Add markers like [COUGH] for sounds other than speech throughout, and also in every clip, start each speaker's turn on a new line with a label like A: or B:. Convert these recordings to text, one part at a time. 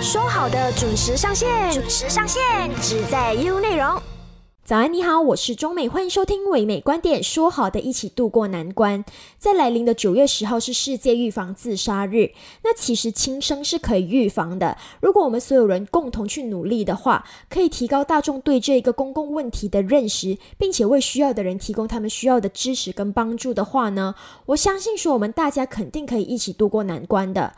A: 说好的准时上线，准时上线，只在 U 内容。早安，你好，我是中美，欢迎收听唯美观点。说好的一起度过难关，在来临的九月十号是世界预防自杀日。那其实轻生是可以预防的，如果我们所有人共同去努力的话，可以提高大众对这一个公共问题的认识，并且为需要的人提供他们需要的支持跟帮助的话呢，我相信说我们大家肯定可以一起度过难关的。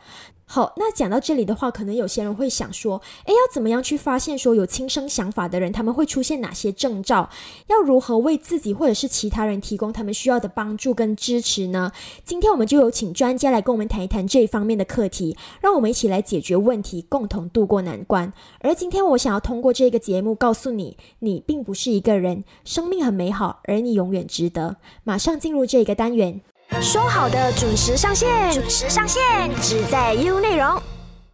A: 好，那讲到这里的话，可能有些人会想说，诶，要怎么样去发现说有轻生想法的人，他们会出现哪些征兆？要如何为自己或者是其他人提供他们需要的帮助跟支持呢？今天我们就有请专家来跟我们谈一谈这一方面的课题，让我们一起来解决问题，共同度过难关。而今天我想要通过这个节目告诉你，你并不是一个人，生命很美好，而你永远值得。马上进入这一个单元。说好的准时上线，准时上线，只在 U 内容。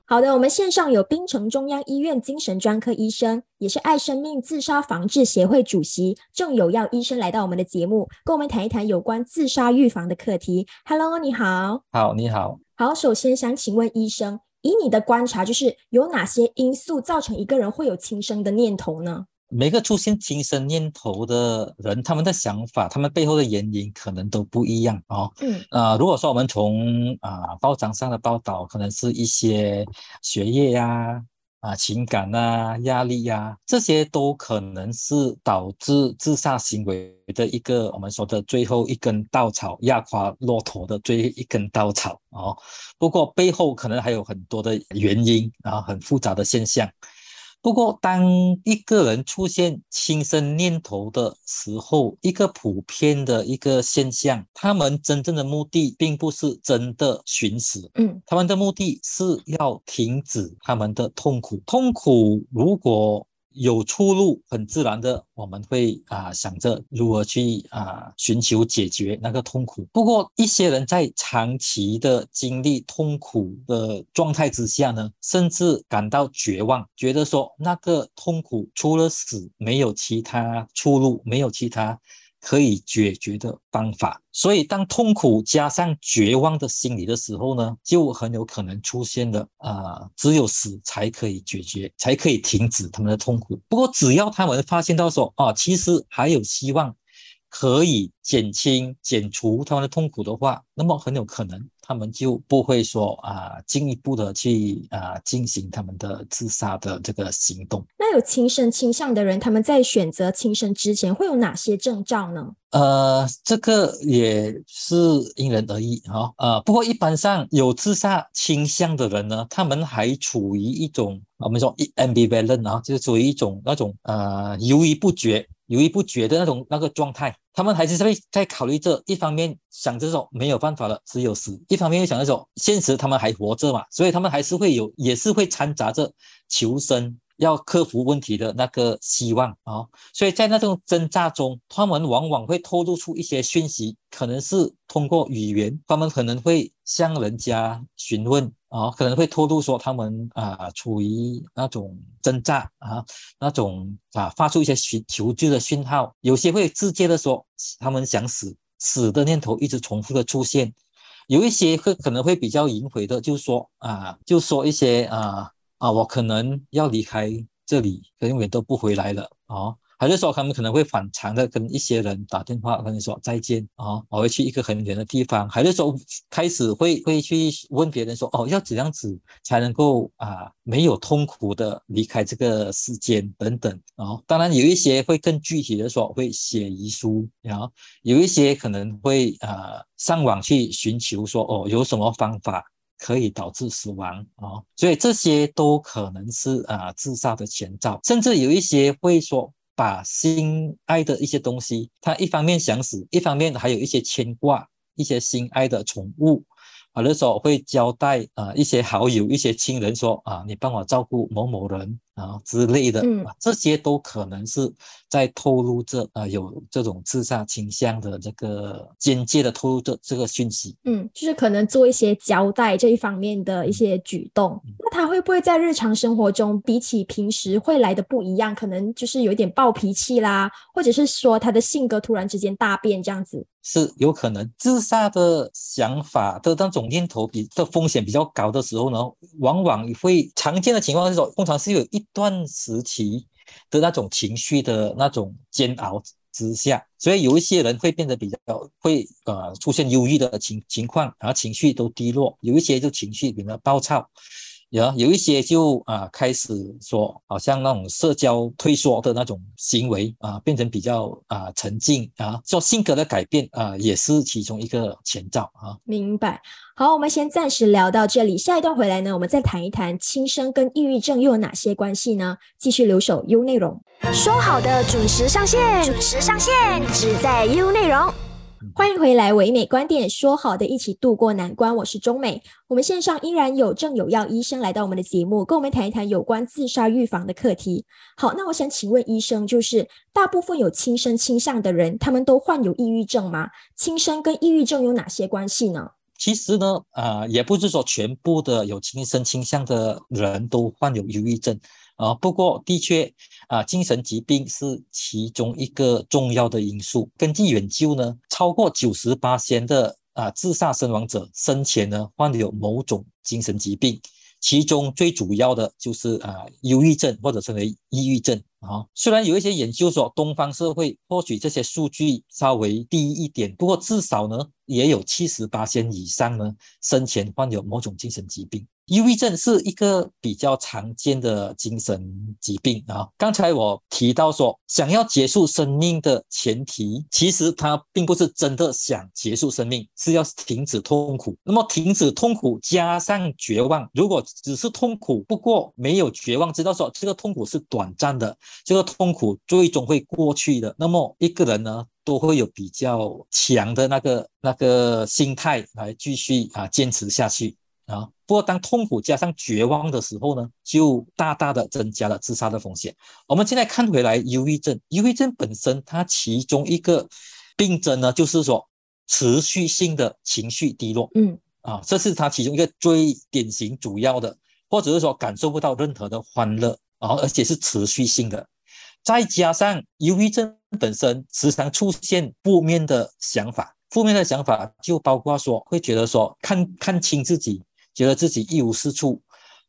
A: 好的，我们线上有槟城中央医院精神专科医生，也是爱生命自杀防治协会主席郑友耀医生来到我们的节目，跟我们谈一谈有关自杀预防的课题。Hello，你好。
B: 好，你好。
A: 好，首先想请问医生，以你的观察，就是有哪些因素造成一个人会有轻生的念头呢？
B: 每个出现轻生念头的人，他们的想法，他们背后的原因可能都不一样哦。嗯，啊，如果说我们从啊报章上的报道，可能是一些学业呀、啊情感啊、压力呀，这些都可能是导致自杀行为的一个我们说的最后一根稻草，压垮骆驼的最后一根稻草哦。不过背后可能还有很多的原因啊，很复杂的现象。不过，当一个人出现轻生念头的时候，一个普遍的一个现象，他们真正的目的并不是真的寻死，嗯，他们的目的是要停止他们的痛苦。痛苦如果有出路，很自然的，我们会啊想着如何去啊寻求解决那个痛苦。不过，一些人在长期的经历痛苦的状态之下呢，甚至感到绝望，觉得说那个痛苦除了死没有其他出路，没有其他。可以解决的方法，所以当痛苦加上绝望的心理的时候呢，就很有可能出现了啊，只有死才可以解决，才可以停止他们的痛苦。不过只要他们发现到说，哦，其实还有希望，可以减轻、减除他们的痛苦的话，那么很有可能。他们就不会说啊，进一步的去啊进行他们的自杀的这个行动。
A: 那有轻生倾向的人，他们在选择轻生之前会有哪些征兆呢？
B: 呃，这个也是因人而异哈。呃，不过一般上有自杀倾向的人呢，他们还处于一种我们说 ambivalent 啊，就是处于一种那种呃犹豫不决、犹豫不决的那种那个状态。他们还是在在考虑这一方面，想着说没有办法了，只有死；一方面又想着说现实，他们还活着嘛，所以他们还是会有，也是会掺杂着求生、要克服问题的那个希望啊。所以在那种挣扎中，他们往往会透露出一些讯息，可能是通过语言，他们可能会向人家询问。啊，可能会透露说他们啊处于那种挣扎啊，那种啊发出一些寻求救的讯号，有些会直接的说他们想死，死的念头一直重复的出现，有一些会可能会比较隐晦的，就说啊，就说一些啊啊，我可能要离开这里，可永远都不回来了啊。还是说他们可能会反常的跟一些人打电话跟你说再见啊，我会去一个很远的地方。还是说开始会会去问别人说哦，要怎样子才能够啊没有痛苦的离开这个世间等等啊。当然有一些会更具体的说会写遗书，然后有一些可能会啊上网去寻求说哦有什么方法可以导致死亡啊。所以这些都可能是啊自杀的前兆，甚至有一些会说。把心爱的一些东西，他一方面想死，一方面还有一些牵挂，一些心爱的宠物。有的时候会交代啊一些好友、一些亲人说啊，你帮我照顾某某人啊之类的，嗯，这些都可能是在透露着啊有这种自杀倾向的这个间接的透露着这个讯息。
A: 嗯，就是可能做一些交代这一方面的一些举动。那他会不会在日常生活中比起平时会来的不一样？可能就是有点暴脾气啦，或者是说他的性格突然之间大变这样子？
B: 是有可能自杀的想法的那种念头比的风险比较高的时候呢，往往会常见的情况是说，通常是有一段时期的那种情绪的那种煎熬之下，所以有一些人会变得比较会呃出现忧郁的情情况，然后情绪都低落，有一些就情绪比较暴躁。有有一些就啊开始说，好像那种社交退缩的那种行为啊，变成比较啊沉静啊，做性格的改变啊，也是其中一个前兆啊。
A: 明白。好，我们先暂时聊到这里，下一段回来呢，我们再谈一谈轻生跟抑郁症又有哪些关系呢？继续留守 U 内容，说好的准时上线，准时上线，只在 U 内容。欢迎回来，唯美观点，说好的一起度过难关。我是中美，我们线上依然有郑有药医生来到我们的节目，跟我们谈一谈有关自杀预防的课题。好，那我想请问医生，就是大部分有轻生倾向的人，他们都患有抑郁症吗？轻生跟抑郁症有哪些关系呢？
B: 其实呢，呃，也不是说全部的有轻生倾向的人都患有抑郁症。啊，不过的确，啊，精神疾病是其中一个重要的因素。根据研究呢，超过九十八的啊自杀身亡者生前呢患有某种精神疾病，其中最主要的就是啊忧郁症或者称为抑郁症。啊，虽然有一些研究说东方社会获取这些数据稍微低一点，不过至少呢也有七十八以上呢生前患有某种精神疾病。抑郁症是一个比较常见的精神疾病啊。刚才我提到说，想要结束生命的前提，其实他并不是真的想结束生命，是要停止痛苦。那么停止痛苦加上绝望，如果只是痛苦，不过没有绝望，知道说这个痛苦是短暂的，这个痛苦最终会过去的。那么一个人呢，都会有比较强的那个那个心态来继续啊坚持下去。啊，不过当痛苦加上绝望的时候呢，就大大的增加了自杀的风险。我们现在看回来，忧郁症，忧郁症本身它其中一个病症呢，就是说持续性的情绪低落。
A: 嗯，
B: 啊，这是它其中一个最典型主要的，或者是说感受不到任何的欢乐啊，而且是持续性的。再加上忧郁症本身时常出现负面的想法，负面的想法就包括说会觉得说看看清自己。觉得自己一无是处，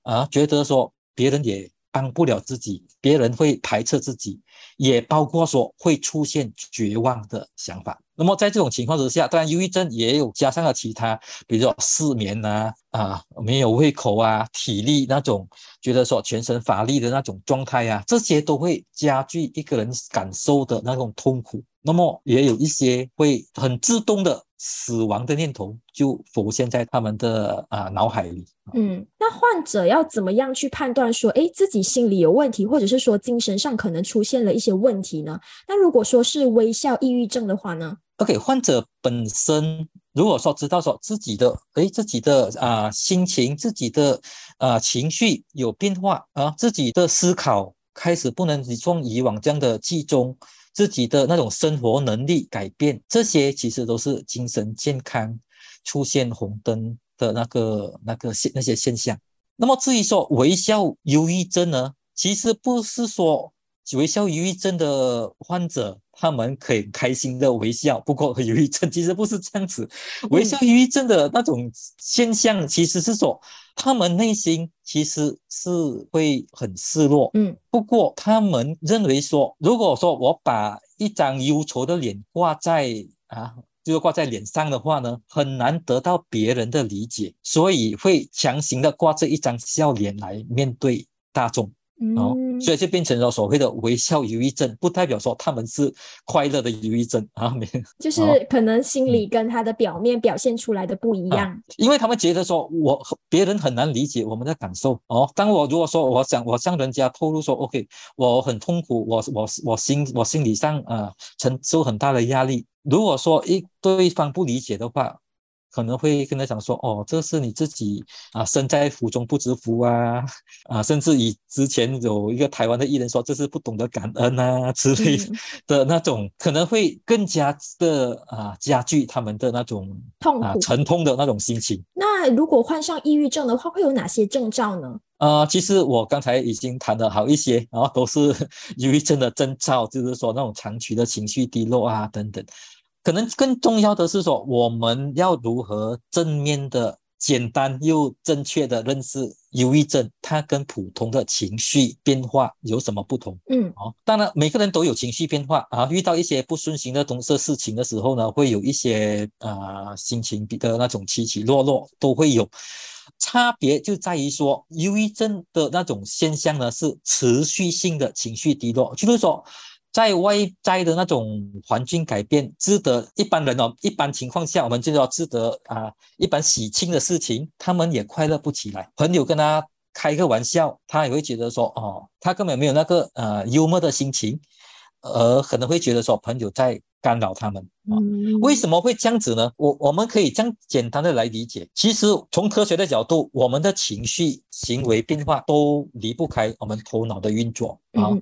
B: 啊，觉得说别人也帮不了自己，别人会排斥自己，也包括说会出现绝望的想法。那么在这种情况之下，当然忧郁症也有加上了其他，比如说失眠啊，啊，没有胃口啊，体力那种，觉得说全身乏力的那种状态啊，这些都会加剧一个人感受的那种痛苦。那么也有一些会很自动的。死亡的念头就浮现在他们的啊脑海里。
A: 嗯，那患者要怎么样去判断说，哎，自己心理有问题，或者是说精神上可能出现了一些问题呢？那如果说是微笑抑郁症的话呢
B: ？OK，患者本身如果说知道说自己的哎自己的啊心情、自己的啊情绪有变化啊，自己的思考开始不能像以往这样的集中。自己的那种生活能力改变，这些其实都是精神健康出现红灯的那个那个现那些现象。那么至于说微笑忧郁症呢，其实不是说微笑忧郁症的患者他们可以开心的微笑，不过忧郁症其实不是这样子。微笑忧郁症的那种现象，其实是说。他们内心其实是会很失落，
A: 嗯，
B: 不过他们认为说，如果说我把一张忧愁的脸挂在啊，就是挂在脸上的话呢，很难得到别人的理解，所以会强行的挂着一张笑脸来面对大众。哦，所以就变成了所谓的微笑忧郁症，不代表说他们是快乐的忧郁症啊，没，[LAUGHS]
A: 就是可能心理跟他的表面表现出来的不一样，
B: 因为他们觉得说我别人很难理解我们的感受哦。当我如果说我想我向人家透露说，OK，我很痛苦，我我我心我心理上啊承受很大的压力，如果说一对方不理解的话。可能会跟他讲说，哦，这是你自己啊，身在福中不知福啊，[LAUGHS] 啊，甚至以之前有一个台湾的艺人说，这是不懂得感恩啊 [LAUGHS] 之类的那种，可能会更加的啊加剧他们的那种
A: 痛苦、
B: 沉痛的那种心情。
A: 那如果患上抑郁症的话，会有哪些征兆呢？
B: 呃，其实我刚才已经谈的好一些，然后都是 [LAUGHS] 抑郁症的征兆，就是说那种长期的情绪低落啊等等。可能更重要的是说，我们要如何正面的。简单又正确的认识忧郁症，它跟普通的情绪变化有什么不同？
A: 嗯，
B: 哦，当然每个人都有情绪变化啊，遇到一些不顺心的东西事情的时候呢，会有一些啊心情的那种起起落落都会有，差别就在于说，忧郁症的那种现象呢是持续性的情绪低落，就是说。在外在的那种环境改变，值得一般人哦，一般情况下，我们就要值得啊，一般喜庆的事情，他们也快乐不起来。朋友跟他开个玩笑，他也会觉得说，哦，他根本没有那个呃幽默的心情，而可能会觉得说，朋友在干扰他们啊。为什么会这样子呢？我我们可以这样简单的来理解，其实从科学的角度，我们的情绪、行为变化都离不开我们头脑的运作啊。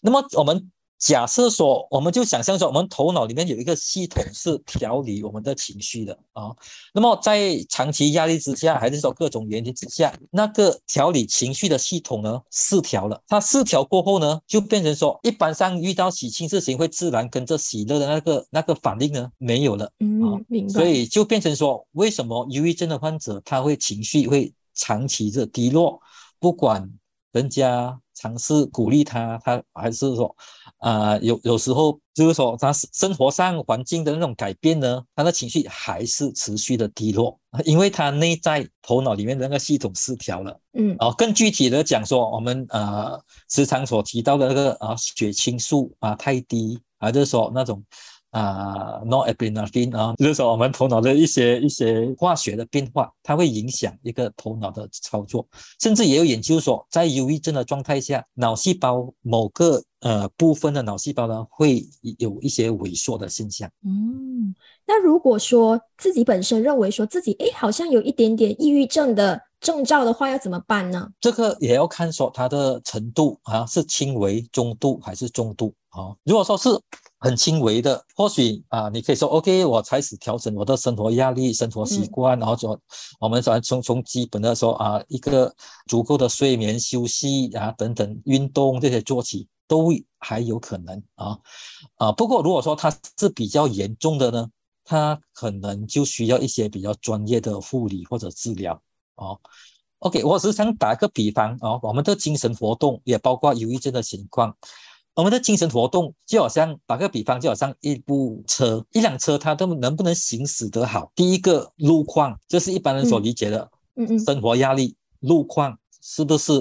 B: 那么我们。假设说，我们就想象说，我们头脑里面有一个系统是调理我们的情绪的啊。那么在长期压力之下，还是说各种原因之下，那个调理情绪的系统呢失调了。它失调过后呢，就变成说，一般上遇到喜庆事情会自然跟着喜乐的那个那个反应呢没有了。
A: 嗯，明白。
B: 所以就变成说，为什么忧郁症的患者他会情绪会长期的低落，不管人家。尝试鼓励他，他还是说，啊，有有时候就是说，他生活上环境的那种改变呢，他的情绪还是持续的低落，因为他内在头脑里面的那个系统失调了。
A: 嗯，
B: 哦，更具体的讲说，我们呃时常所提到的那个啊血清素啊太低，还是说那种。啊，norepinephrine 啊，就是说我们头脑的一些一些化学的变化，它会影响一个头脑的操作，甚至也有研究说，在忧郁症的状态下，脑细胞某个呃部分的脑细胞呢，会有一些萎缩的现象。
A: 嗯，那如果说自己本身认为说自己哎好像有一点点抑郁症的症状的话，要怎么办呢？
B: 这个也要看说它的程度啊，是轻微、中度还是重度啊？如果说是。很轻微的，或许啊，你可以说 OK，我开始调整我的生活压力、生活习惯，然后说我们说从从基本的说啊，一个足够的睡眠、休息啊等等，运动这些做起都还有可能啊啊。不过如果说它是比较严重的呢，它可能就需要一些比较专业的护理或者治疗哦。OK，我只是想打个比方啊，我们的精神活动也包括忧郁症的情况。我们的精神活动就好像打个比方，就好像一部车，一辆车它都能不能行驶得好？第一个路况，这是一般人所理解的，
A: 嗯嗯，
B: 生活压力，路况是不是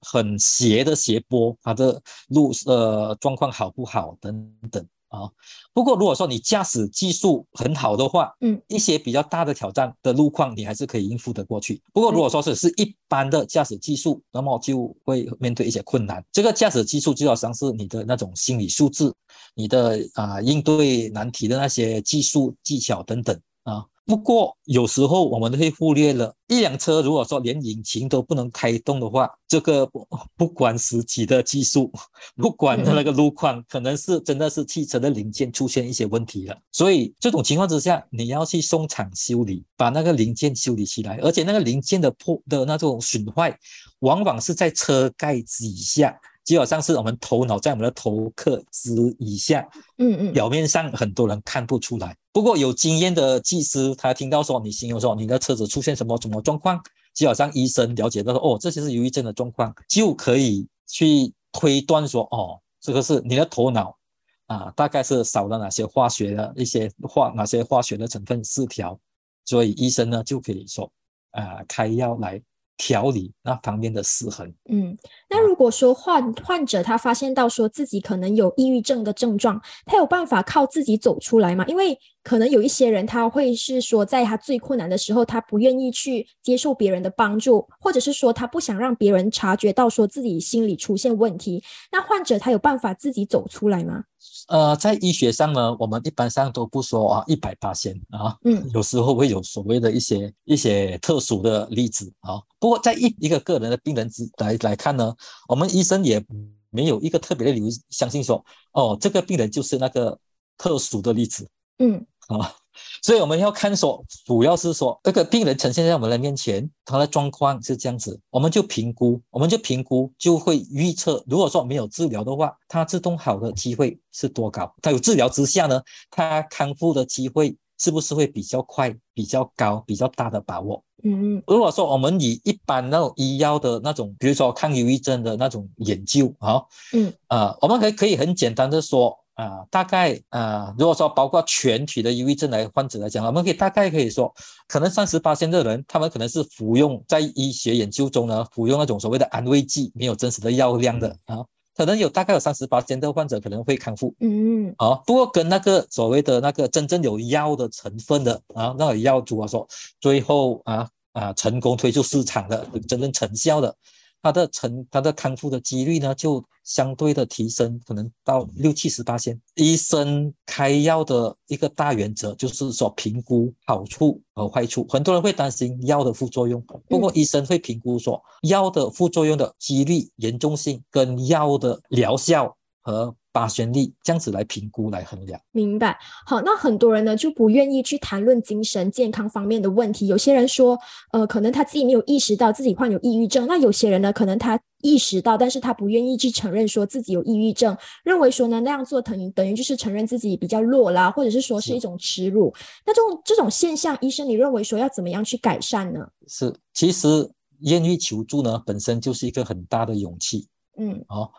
B: 很斜的斜坡？它的路呃状况好不好？等等。啊，不过如果说你驾驶技术很好的话，
A: 嗯，
B: 一些比较大的挑战的路况你还是可以应付得过去。不过如果说是是一般的驾驶技术，那么就会面对一些困难。这个驾驶技术就好像是你的那种心理素质，你的啊应对难题的那些技术技巧等等啊。不过有时候我们会忽略了，一辆车如果说连引擎都不能开动的话，这个不不管实际的技术，[LAUGHS] 不管那个路况，可能是真的是汽车的零件出现一些问题了。所以这种情况之下，你要去送厂修理，把那个零件修理起来，而且那个零件的破的那种损坏，往往是在车盖底下。就好像是我们头脑在我们的头壳之以下，
A: 嗯嗯，
B: 表面上很多人看不出来。不过有经验的技师，他听到说你形容说你的车子出现什么什么状况，就好像医生了解到说哦，这些是忧郁症的状况，就可以去推断说哦，这个是你的头脑啊，大概是少了哪些化学的一些化哪些化学的成分失调，所以医生呢就可以说啊开药来。调理那方面的失衡。
A: 嗯，那如果说患患者他发现到说自己可能有抑郁症的症状，他有办法靠自己走出来吗？因为可能有一些人他会是说，在他最困难的时候，他不愿意去接受别人的帮助，或者是说他不想让别人察觉到说自己心理出现问题。那患者他有办法自己走出来吗？
B: 呃，在医学上呢，我们一般上都不说啊，一百八千啊，
A: 嗯，
B: 有时候会有所谓的一些一些特殊的例子啊。不过在一一个个人的病人之来来看呢，我们医生也没有一个特别的理由相信说，哦，这个病人就是那个特殊的例子，
A: 嗯，
B: 啊，所以我们要看说，主要是说这个病人呈现在我们的面前，他的状况是这样子，我们就评估，我们就评估就会预测，如果说没有治疗的话，他自动好的机会是多高？他有治疗之下呢，他康复的机会是不是会比较快、比较高、比较大的把握？
A: 嗯嗯，
B: 如果说我们以一般那种医药的那种，比如说抗忧郁症的那种研究啊，
A: 嗯
B: 啊，我们可以可以很简单的说。啊，大概啊，如果说包括全体的抑郁症来患者来讲，我们可以大概可以说，可能三十八线的人，他们可能是服用在医学研究中呢，服用那种所谓的安慰剂，没有真实的药量的啊，可能有大概有三十八线的患者可能会康复，
A: 嗯嗯，
B: 啊，不过跟那个所谓的那个真正有药的成分的啊，那个药主啊说，最后啊啊成功推出市场的真正成效的。它的成，他的康复的几率呢，就相对的提升，可能到六七十八线。医生开药的一个大原则就是说，评估好处和坏处。很多人会担心药的副作用，不过医生会评估说，药的副作用的几率、严重性跟药的疗效和。把旋律这样子来评估来衡量，
A: 明白。好，那很多人呢就不愿意去谈论精神健康方面的问题。有些人说，呃，可能他自己没有意识到自己患有抑郁症。那有些人呢，可能他意识到，但是他不愿意去承认说自己有抑郁症，认为说呢那样做等于等于就是承认自己比较弱啦，或者是说是一种耻辱。那这种这种现象，医生你认为说要怎么样去改善呢？
B: 是，其实愿意求助呢，本身就是一个很大的勇气。
A: 嗯，
B: 好。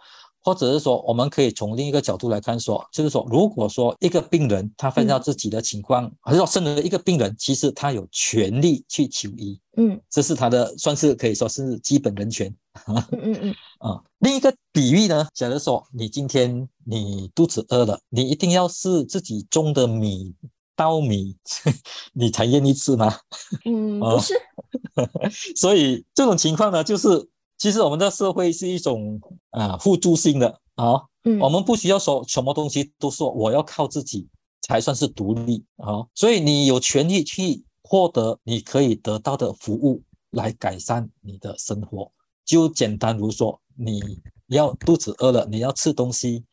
B: 或者是说，我们可以从另一个角度来看，说就是说，如果说一个病人他分到自己的情况，还是说，甚至一个病人，其实他有权利去求医，
A: 嗯，
B: 这是他的算是可以说是基本人权。
A: 嗯嗯嗯。[LAUGHS]
B: 啊，另一个比喻呢，假如说你今天你肚子饿了，你一定要是自己种的米稻米，[LAUGHS] 你才愿意吃吗？
A: 嗯，不是。[LAUGHS]
B: 所以这种情况呢，就是。其实我们的社会是一种啊互助性的啊，我们不需要说什么东西都说我要靠自己才算是独立啊，所以你有权利去获得你可以得到的服务来改善你的生活。就简单如说，你要肚子饿了，你要吃东西，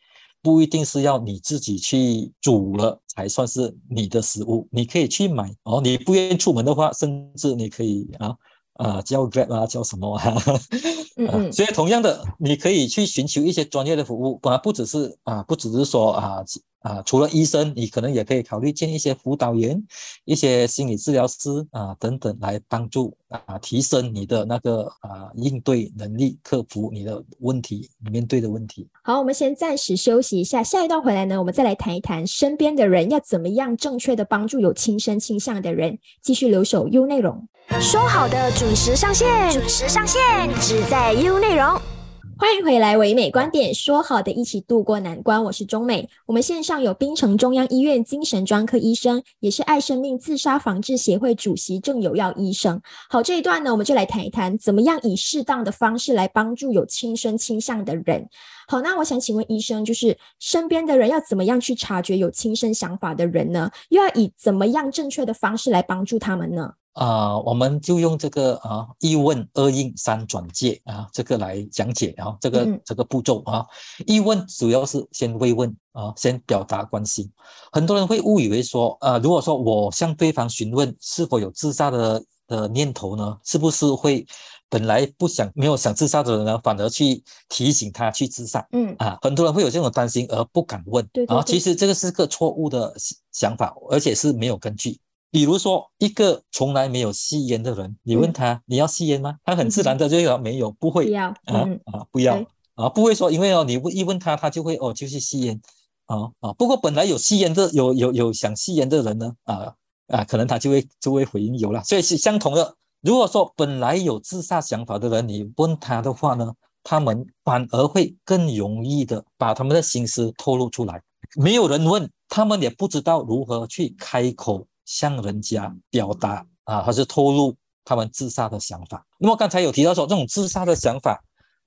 B: 不一定是要你自己去煮了才算是你的食物，你可以去买哦。你不愿意出门的话，甚至你可以啊。啊，叫 Grab 啊，叫什么啊？
A: 嗯 [LAUGHS] 嗯，
B: 所以同样的，你可以去寻求一些专业的服务，啊不只是啊，不只是说啊啊，除了医生，你可能也可以考虑见一些辅导员、一些心理治疗师啊等等，来帮助啊提升你的那个啊应对能力，克服你的问题，你面对的问题。
A: 好，我们先暂时休息一下，下一段回来呢，我们再来谈一谈身边的人要怎么样正确的帮助有轻生倾向的人，继续留守 U 内容。说好的准时上线，准时上线，只在 U 内容。欢迎回来，唯美观点，说好的一起度过难关。我是中美，我们线上有槟城中央医院精神专科医生，也是爱生命自杀防治协会主席郑有耀医生。好，这一段呢，我们就来谈一谈，怎么样以适当的方式来帮助有轻生倾向的人。好，那我想请问医生，就是身边的人要怎么样去察觉有轻生想法的人呢？又要以怎么样正确的方式来帮助他们呢？
B: 啊，我们就用这个啊一问二应三转介啊这个来讲解啊这个这个步骤啊一问主要是先慰问啊先表达关心，很多人会误以为说啊如果说我向对方询问是否有自杀的的念头呢，是不是会本来不想没有想自杀的人呢，反而去提醒他去自杀？
A: 嗯
B: 啊很多人会有这种担心而不敢问，
A: 对
B: 啊其实这个是个错误的想法，而且是没有根据。比如说，一个从来没有吸烟的人，你问他你要吸烟吗？他很自然的就说没有，不会
A: 要
B: 啊啊，不要啊，不会说，因为哦，你一问他，他就会哦，就是吸烟啊啊。不过本来有吸烟的，有有有想吸烟的人呢，啊啊，可能他就会就会回应有了。所以是相同的。如果说本来有自杀想法的人，你问他的话呢，他们反而会更容易的把他们的心思透露出来。没有人问，他们也不知道如何去开口。向人家表达啊，还是透露他们自杀的想法。那么刚才有提到说，这种自杀的想法，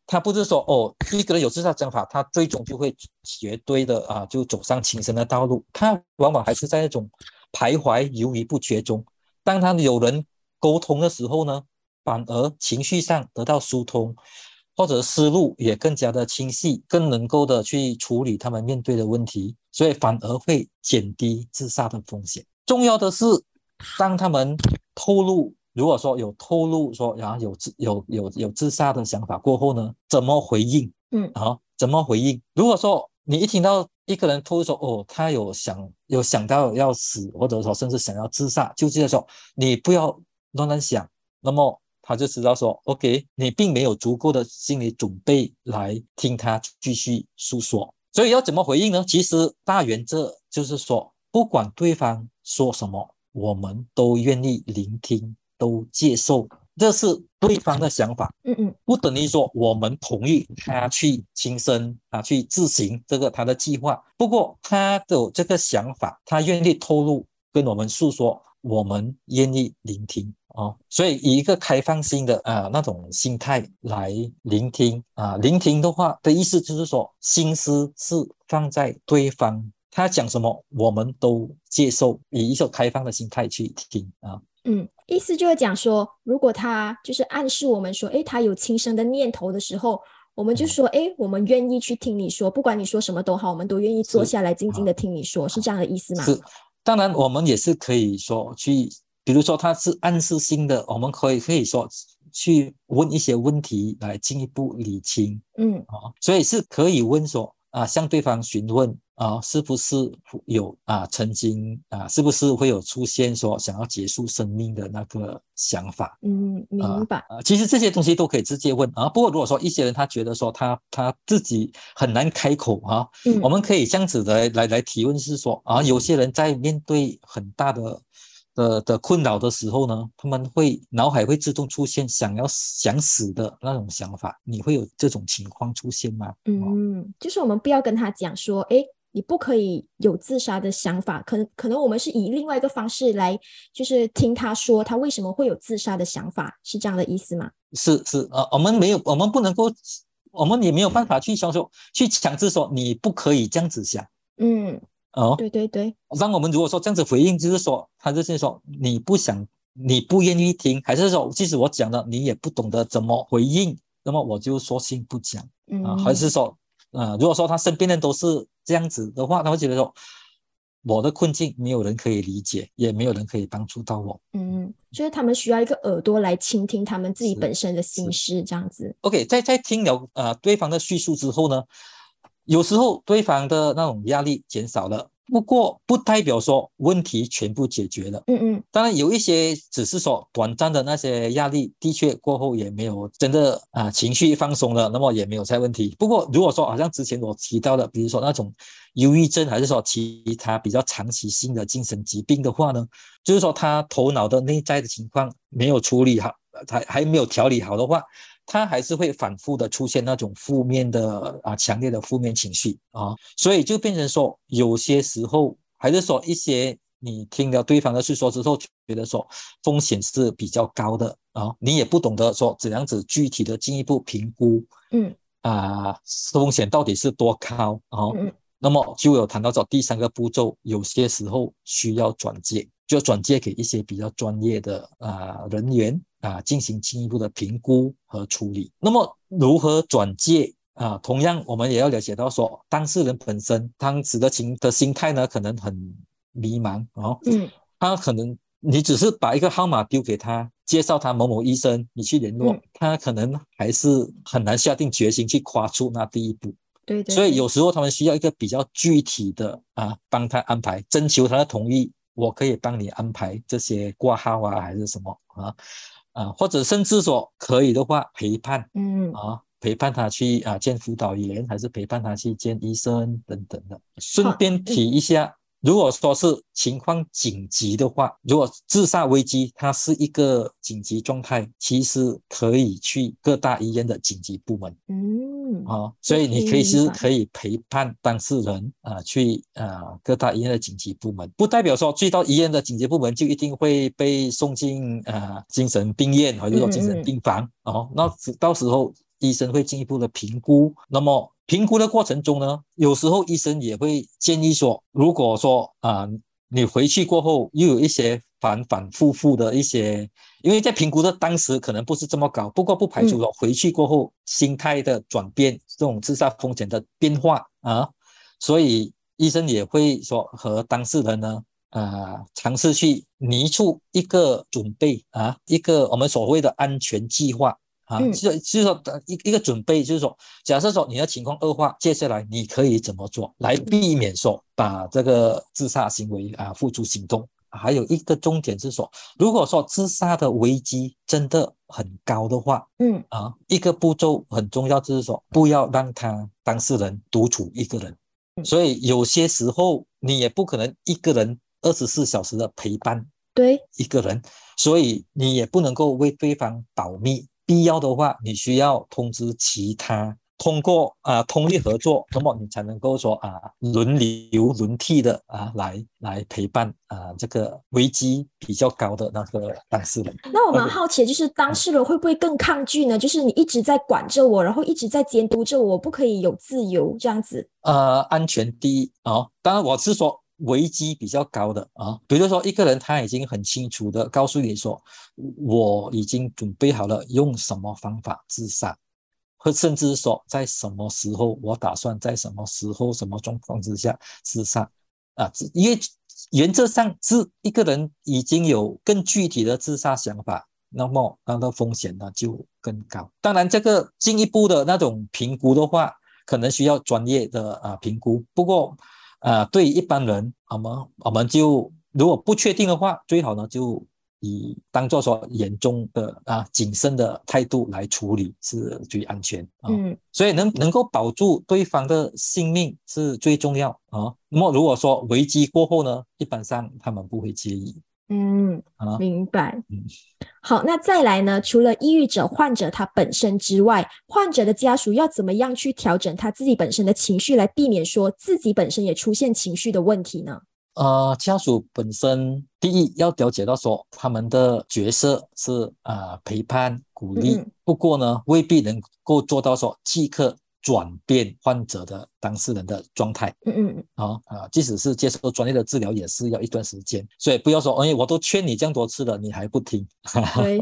B: 他不是说哦，一个人有自杀想法，他最终就会绝对的啊，就走上轻生的道路。他往往还是在那种徘徊、犹豫不决中。当他有人沟通的时候呢，反而情绪上得到疏通，或者思路也更加的清晰，更能够的去处理他们面对的问题，所以反而会减低自杀的风险。重要的是，当他们透露，如果说有透露说，然后有自有有有自杀的想法过后呢，怎么回应？
A: 嗯，
B: 啊，怎么回应？如果说你一听到一个人透露说，哦，他有想有想到要死，或者说甚至想要自杀，就这样说，你不要乱乱想，那么他就知道说，OK，你并没有足够的心理准备来听他继续诉说。所以要怎么回应呢？其实大原则就是说，不管对方说什么，我们都愿意聆听，都接受，这是对方的想法。
A: 嗯嗯，
B: 不等于说我们同意他去亲身啊，去执行这个他的计划。不过他的这个想法，他愿意透露跟我们诉说，我们愿意聆听。哦，所以以一个开放性的啊那种心态来聆听啊，聆听的话的意思就是说，心思是放在对方他讲什么，我们都接受，以一种开放的心态去听啊。
A: 嗯，意思就是讲说，如果他就是暗示我们说，诶，他有轻生的念头的时候，我们就说，诶，我们愿意去听你说，不管你说什么都好，我们都愿意坐下来静静的听你说，是这样的意思吗？
B: 是，当然我们也是可以说去。比如说他是暗示性的，我们可以可以说去问一些问题来进一步理清，
A: 嗯
B: 啊，所以是可以问说啊，向对方询问啊，是不是有啊曾经啊，是不是会有出现说想要结束生命的那个想法？
A: 嗯，明白。
B: 啊，其实这些东西都可以直接问啊。不过如果说一些人他觉得说他他自己很难开口啊，我们可以这样子的来来提问，是说啊，有些人在面对很大的。的的困扰的时候呢，他们会脑海会自动出现想要想死的那种想法。你会有这种情况出现吗？
A: 嗯，就是我们不要跟他讲说，哎，你不可以有自杀的想法。可能可能我们是以另外一个方式来，就是听他说他为什么会有自杀的想法，是这样的意思吗？
B: 是是呃，我们没有，我们不能够，我们也没有办法去销售，去强制说你不可以这样子想。
A: 嗯。
B: 哦，
A: 对对对，
B: 让我们如果说这样子回应，就是说，他就是说你不想，你不愿意听，还是说，即使我讲了，你也不懂得怎么回应，那么我就说性不讲啊，还是说，啊，如果说他身边人都是这样子的话，他会觉得说，我的困境没有人可以理解，也没有人可以帮助到我。
A: 嗯，就是他们需要一个耳朵来倾听他们自己本身的心事，这样子。
B: OK，在在听了呃对方的叙述之后呢？有时候对方的那种压力减少了，不过不代表说问题全部解决了。
A: 嗯嗯，
B: 当然有一些只是说短暂的那些压力，的确过后也没有真的啊情绪放松了，那么也没有再问题。不过如果说好像之前我提到的，比如说那种忧郁症，还是说其他比较长期性的精神疾病的话呢，就是说他头脑的内在的情况没有处理好，还还没有调理好的话。他还是会反复的出现那种负面的啊，强烈的负面情绪啊，所以就变成说，有些时候还是说一些你听了对方的诉说之后，觉得说风险是比较高的啊，你也不懂得说怎样子具体的进一步评估，
A: 嗯
B: 啊，风险到底是多高啊？那么就有谈到说第三个步骤，有些时候需要转介，就转借给一些比较专业的啊人员。啊，进行进一步的评估和处理。那么如何转借啊？同样，我们也要了解到说，当事人本身当时的情的心态呢，可能很迷茫哦。
A: 嗯，
B: 他可能你只是把一个号码丢给他，介绍他某某医生，你去联络，他可能还是很难下定决心去跨出那第一步。
A: 对对。
B: 所以有时候他们需要一个比较具体的啊，帮他安排，征求他的同意，我可以帮你安排这些挂号啊，还是什么啊？啊，或者甚至说可以的话，陪伴，
A: 嗯
B: 啊，陪伴他去啊见辅导员，还是陪伴他去见医生等等的。顺便提一下，如果说是情况紧急的话，如果自杀危机它是一个紧急状态，其实可以去各大医院的紧急部门，
A: 嗯
B: 啊，所以你可以是可以陪伴当事人啊去啊各大医院的紧急部门，不代表说去到医院的紧急部门就一定会被送进啊精神病院或者说精神病房。哦，那到时候医生会进一步的评估，那么。评估的过程中呢，有时候医生也会建议说，如果说啊，你回去过后又有一些反反复复的一些，因为在评估的当时可能不是这么高，不过不排除说回去过后心态的转变，这种自杀风险的变化啊，所以医生也会说和当事人呢啊尝试去拟出一个准备啊，一个我们所谓的安全计划啊，就就是说一一个准备，就是说，假设说你的情况恶化，接下来你可以怎么做来避免说把这个自杀行为啊付诸行动。还有一个重点是说，如果说自杀的危机真的很高的话，
A: 嗯
B: 啊，一个步骤很重要，就是说不要让他当事人独处一个人。所以有些时候你也不可能一个人二十四小时的陪伴
A: 对
B: 一个人，所以你也不能够为对方保密。必要的话，你需要通知其他。通过啊，通力合作，那么你才能够说啊，轮流轮替的啊，来来陪伴啊，这个危机比较高的那个当事人。
A: 那我蛮好奇，就是当事人会不会更抗拒呢？就是你一直在管着我，然后一直在监督着我，不可以有自由这样子。
B: 呃，安全第一哦，当然我是说危机比较高的啊，比如说一个人他已经很清楚的告诉你说，我已经准备好了用什么方法自杀。或甚至说，在什么时候，我打算在什么时候、什么状况之下自杀啊？因为原则上是一个人已经有更具体的自杀想法，那么他的风险呢就更高。当然，这个进一步的那种评估的话，可能需要专业的啊评估。不过，啊，对一般人，我们我们就如果不确定的话，最好呢就。以当做说严重的啊谨慎的态度来处理是最安全啊，
A: 嗯，
B: 所以能能够保住对方的性命是最重要啊。那么如果说危机过后呢，一般上他们不会介意，
A: 嗯
B: 啊，
A: 明白，
B: 嗯，
A: 好，那再来呢？除了抑郁者患者他本身之外，患者的家属要怎么样去调整他自己本身的情绪，来避免说自己本身也出现情绪的问题呢？
B: 呃，家属本身第一要了解到说他们的角色是啊陪伴鼓励，不过呢未必能够做到说即刻转变患者的当事人的状态。
A: 嗯嗯嗯。
B: 啊啊，即使是接受专业的治疗，也是要一段时间，所以不要说哎，我都劝你这样多次了，你还不听。
A: 对。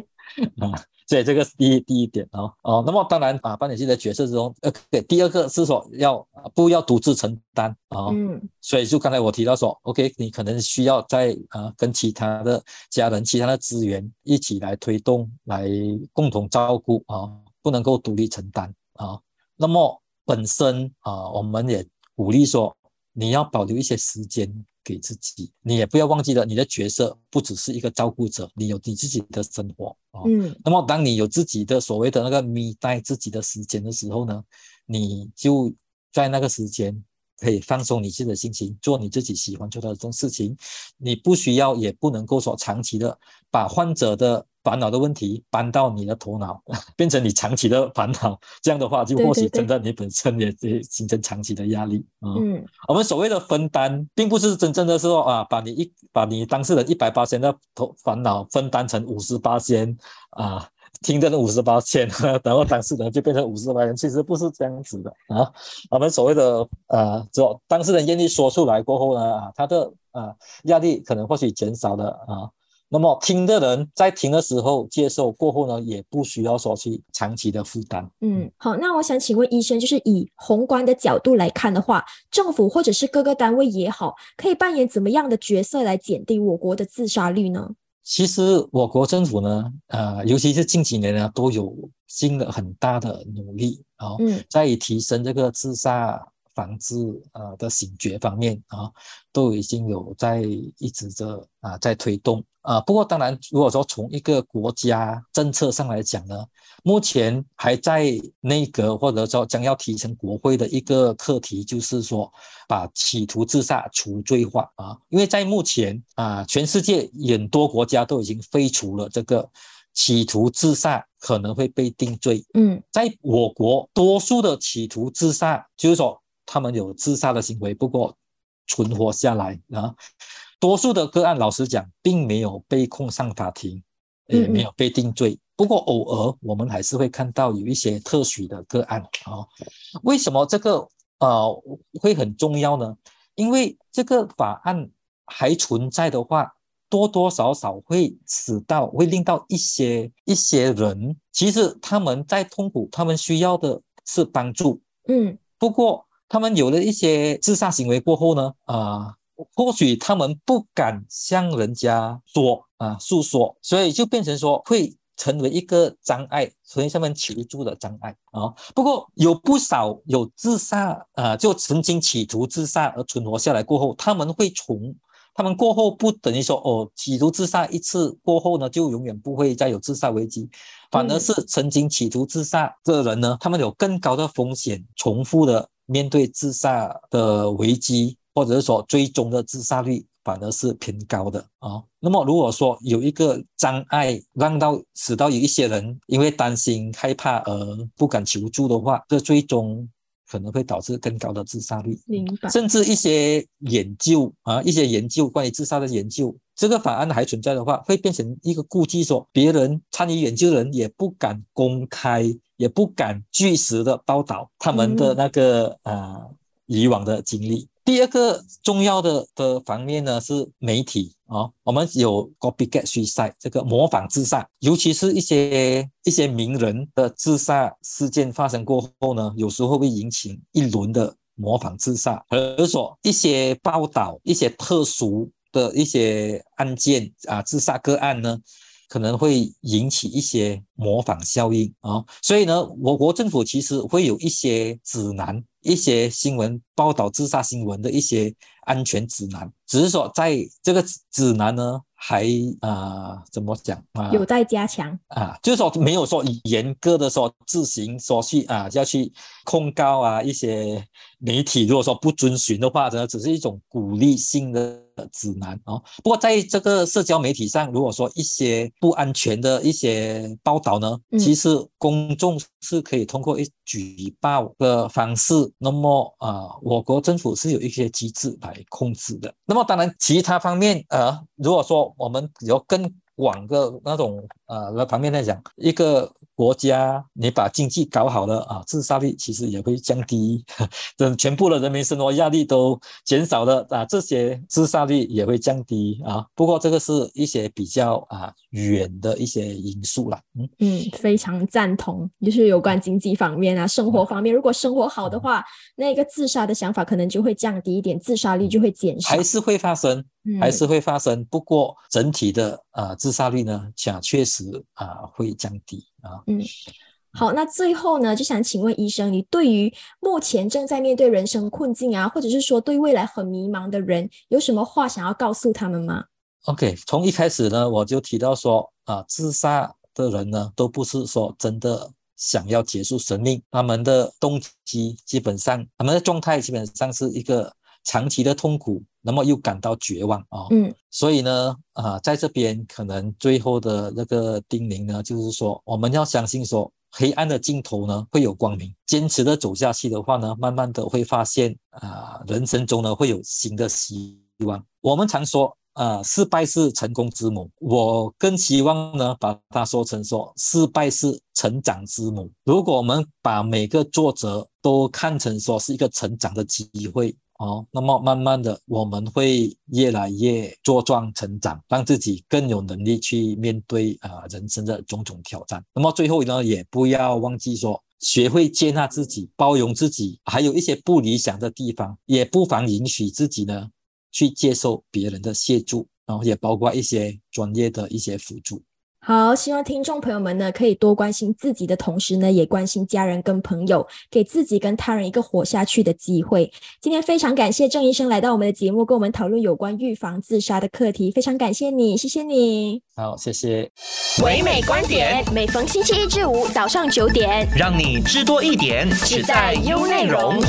B: 啊。[LAUGHS] 所以这个是第一第一点哦哦，那么当然啊，扮演戏的角色之中，呃，对，第二个是说要不要独自承担啊？
A: 嗯，
B: 所以就刚才我提到说，OK，你可能需要在啊跟其他的家人、其他的资源一起来推动，来共同照顾啊，不能够独立承担啊。那么本身啊，我们也鼓励说，你要保留一些时间。给自己，你也不要忘记了，你的角色不只是一个照顾者，你有你自己的生活啊。
A: 嗯，
B: 那么当你有自己的所谓的那个咪带自己的时间的时候呢，你就在那个时间可以放松你自己的心情，做你自己喜欢做的这种事情。你不需要，也不能够说长期的把患者的。烦恼的问题搬到你的头脑，[LAUGHS] 变成你长期的烦恼，这样的话就或许真的你本身也也形成长期的压力啊。
A: 嗯，
B: 我们所谓的分担，并不是真正的说啊，把你一把你当事人一百八千的头烦恼分担成五十八千啊，听的那五十八千，[LAUGHS] 然后当事人就变成五十八千，其实不是这样子的啊。我们所谓的呃，只有当事人愿意说出来过后呢，啊，他的啊压力可能或许减少了啊。那么听的人在听的时候接受过后呢，也不需要说去长期的负担。
A: 嗯，好，那我想请问医生，就是以宏观的角度来看的话，政府或者是各个单位也好，可以扮演怎么样的角色来减低我国的自杀率呢？
B: 其实我国政府呢，呃，尤其是近几年呢，都有尽了很大的努力啊，在提升这个自杀。防治啊的醒觉方面啊，都已经有在一直的啊在推动啊。不过当然，如果说从一个国家政策上来讲呢，目前还在内阁或者说将要提成国会的一个课题，就是说把企图自杀除罪化啊。因为在目前啊，全世界很多国家都已经废除了这个企图自杀可能会被定罪。
A: 嗯，
B: 在我国，多数的企图自杀就是说。他们有自杀的行为，不过存活下来啊。多数的个案，老实讲，并没有被控上法庭，也没有被定罪。不过偶尔我们还是会看到有一些特许的个案啊。为什么这个呃会很重要呢？因为这个法案还存在的话，多多少少会使到会令到一些一些人，其实他们在痛苦，他们需要的是帮助。
A: 嗯，
B: 不过。他们有了一些自杀行为过后呢，啊，或许他们不敢向人家说啊诉说，所以就变成说会成为一个障碍，所以他们求助的障碍啊。不过有不少有自杀啊，就曾经企图自杀而存活下来过后，他们会从他们过后不等于说哦，企图自杀一次过后呢，就永远不会再有自杀危机，反而是曾经企图自杀的人呢，他们有更高的风险，重复的面对自杀的危机。或者是说，最终的自杀率反而是偏高的啊。那么，如果说有一个障碍，让到使到有一些人因为担心、害怕而不敢求助的话，这最终可能会导致更高的自杀率。
A: 明白。
B: 甚至一些研究啊，一些研究关于自杀的研究，这个法案还存在的话，会变成一个顾忌，说别人参与研究的人也不敢公开，也不敢据实的报道他们的那个啊以往的经历。第二个重要的的方面呢，是媒体啊，我们有 copycat suicide 这个模仿自杀，尤其是一些一些名人的自杀事件发生过后呢，有时候会引起一轮的模仿自杀，而者说一些报道一些特殊的一些案件啊，自杀个案呢。可能会引起一些模仿效应啊，所以呢，我国政府其实会有一些指南，一些新闻报道自杀新闻的一些安全指南，只是说在这个指南呢。还啊，怎么讲啊？
A: 有待加强
B: 啊，就是说没有说严格的说自行说去啊，要去控告啊一些媒体，如果说不遵循的话，呢，只是一种鼓励性的指南哦。不过在这个社交媒体上，如果说一些不安全的一些报道呢，其实公众是可以通过一举报的方式，那么啊，我国政府是有一些机制来控制的。那么当然，其他方面呃，如果说我们有更广的那种呃，那方面来讲，一个国家你把经济搞好了啊，自杀率其实也会降低，[LAUGHS] 等全部的人民生活压力都减少了啊，这些自杀率也会降低啊。不过这个是一些比较啊远的一些因素啦。
A: 嗯。嗯，非常赞同，就是有关经济方面啊，生活方面，如果生活好的话，那个自杀的想法可能就会降低一点，自杀率就会减少，
B: 还是会发生。还是会发生，不过整体的啊自杀率呢，讲确实啊会降低啊。
A: 嗯，好，那最后呢，就想请问医生，你对于目前正在面对人生困境啊，或者是说对未来很迷茫的人，有什么话想要告诉他们吗
B: ？OK，从一开始呢，我就提到说啊，自杀的人呢，都不是说真的想要结束生命，他们的动机基本上，他们的状态基本上是一个。长期的痛苦，那么又感到绝望啊，
A: 嗯，
B: 所以呢，啊，在这边可能最后的那个叮咛呢，就是说我们要相信说，黑暗的尽头呢会有光明，坚持的走下去的话呢，慢慢的会发现啊，人生中呢会有新的希望。我们常说啊，失败是成功之母，我更希望呢把它说成说，失败是成长之母。如果我们把每个挫折都看成说是一个成长的机会。哦，那么慢慢的，我们会越来越茁壮成长，让自己更有能力去面对啊人生的种种挑战。那么最后呢，也不要忘记说，学会接纳自己，包容自己，还有一些不理想的地方，也不妨允许自己呢去接受别人的协助，然后也包括一些专业的一些辅助。
A: 好，希望听众朋友们呢，可以多关心自己的同时呢，也关心家人跟朋友，给自己跟他人一个活下去的机会。今天非常感谢郑医生来到我们的节目，跟我们讨论有关预防自杀的课题。非常感谢你，谢谢你。
B: 好，谢谢。
C: 唯美观点，每逢星期一至五早上九点，
D: 让你知多一点，只在优内容。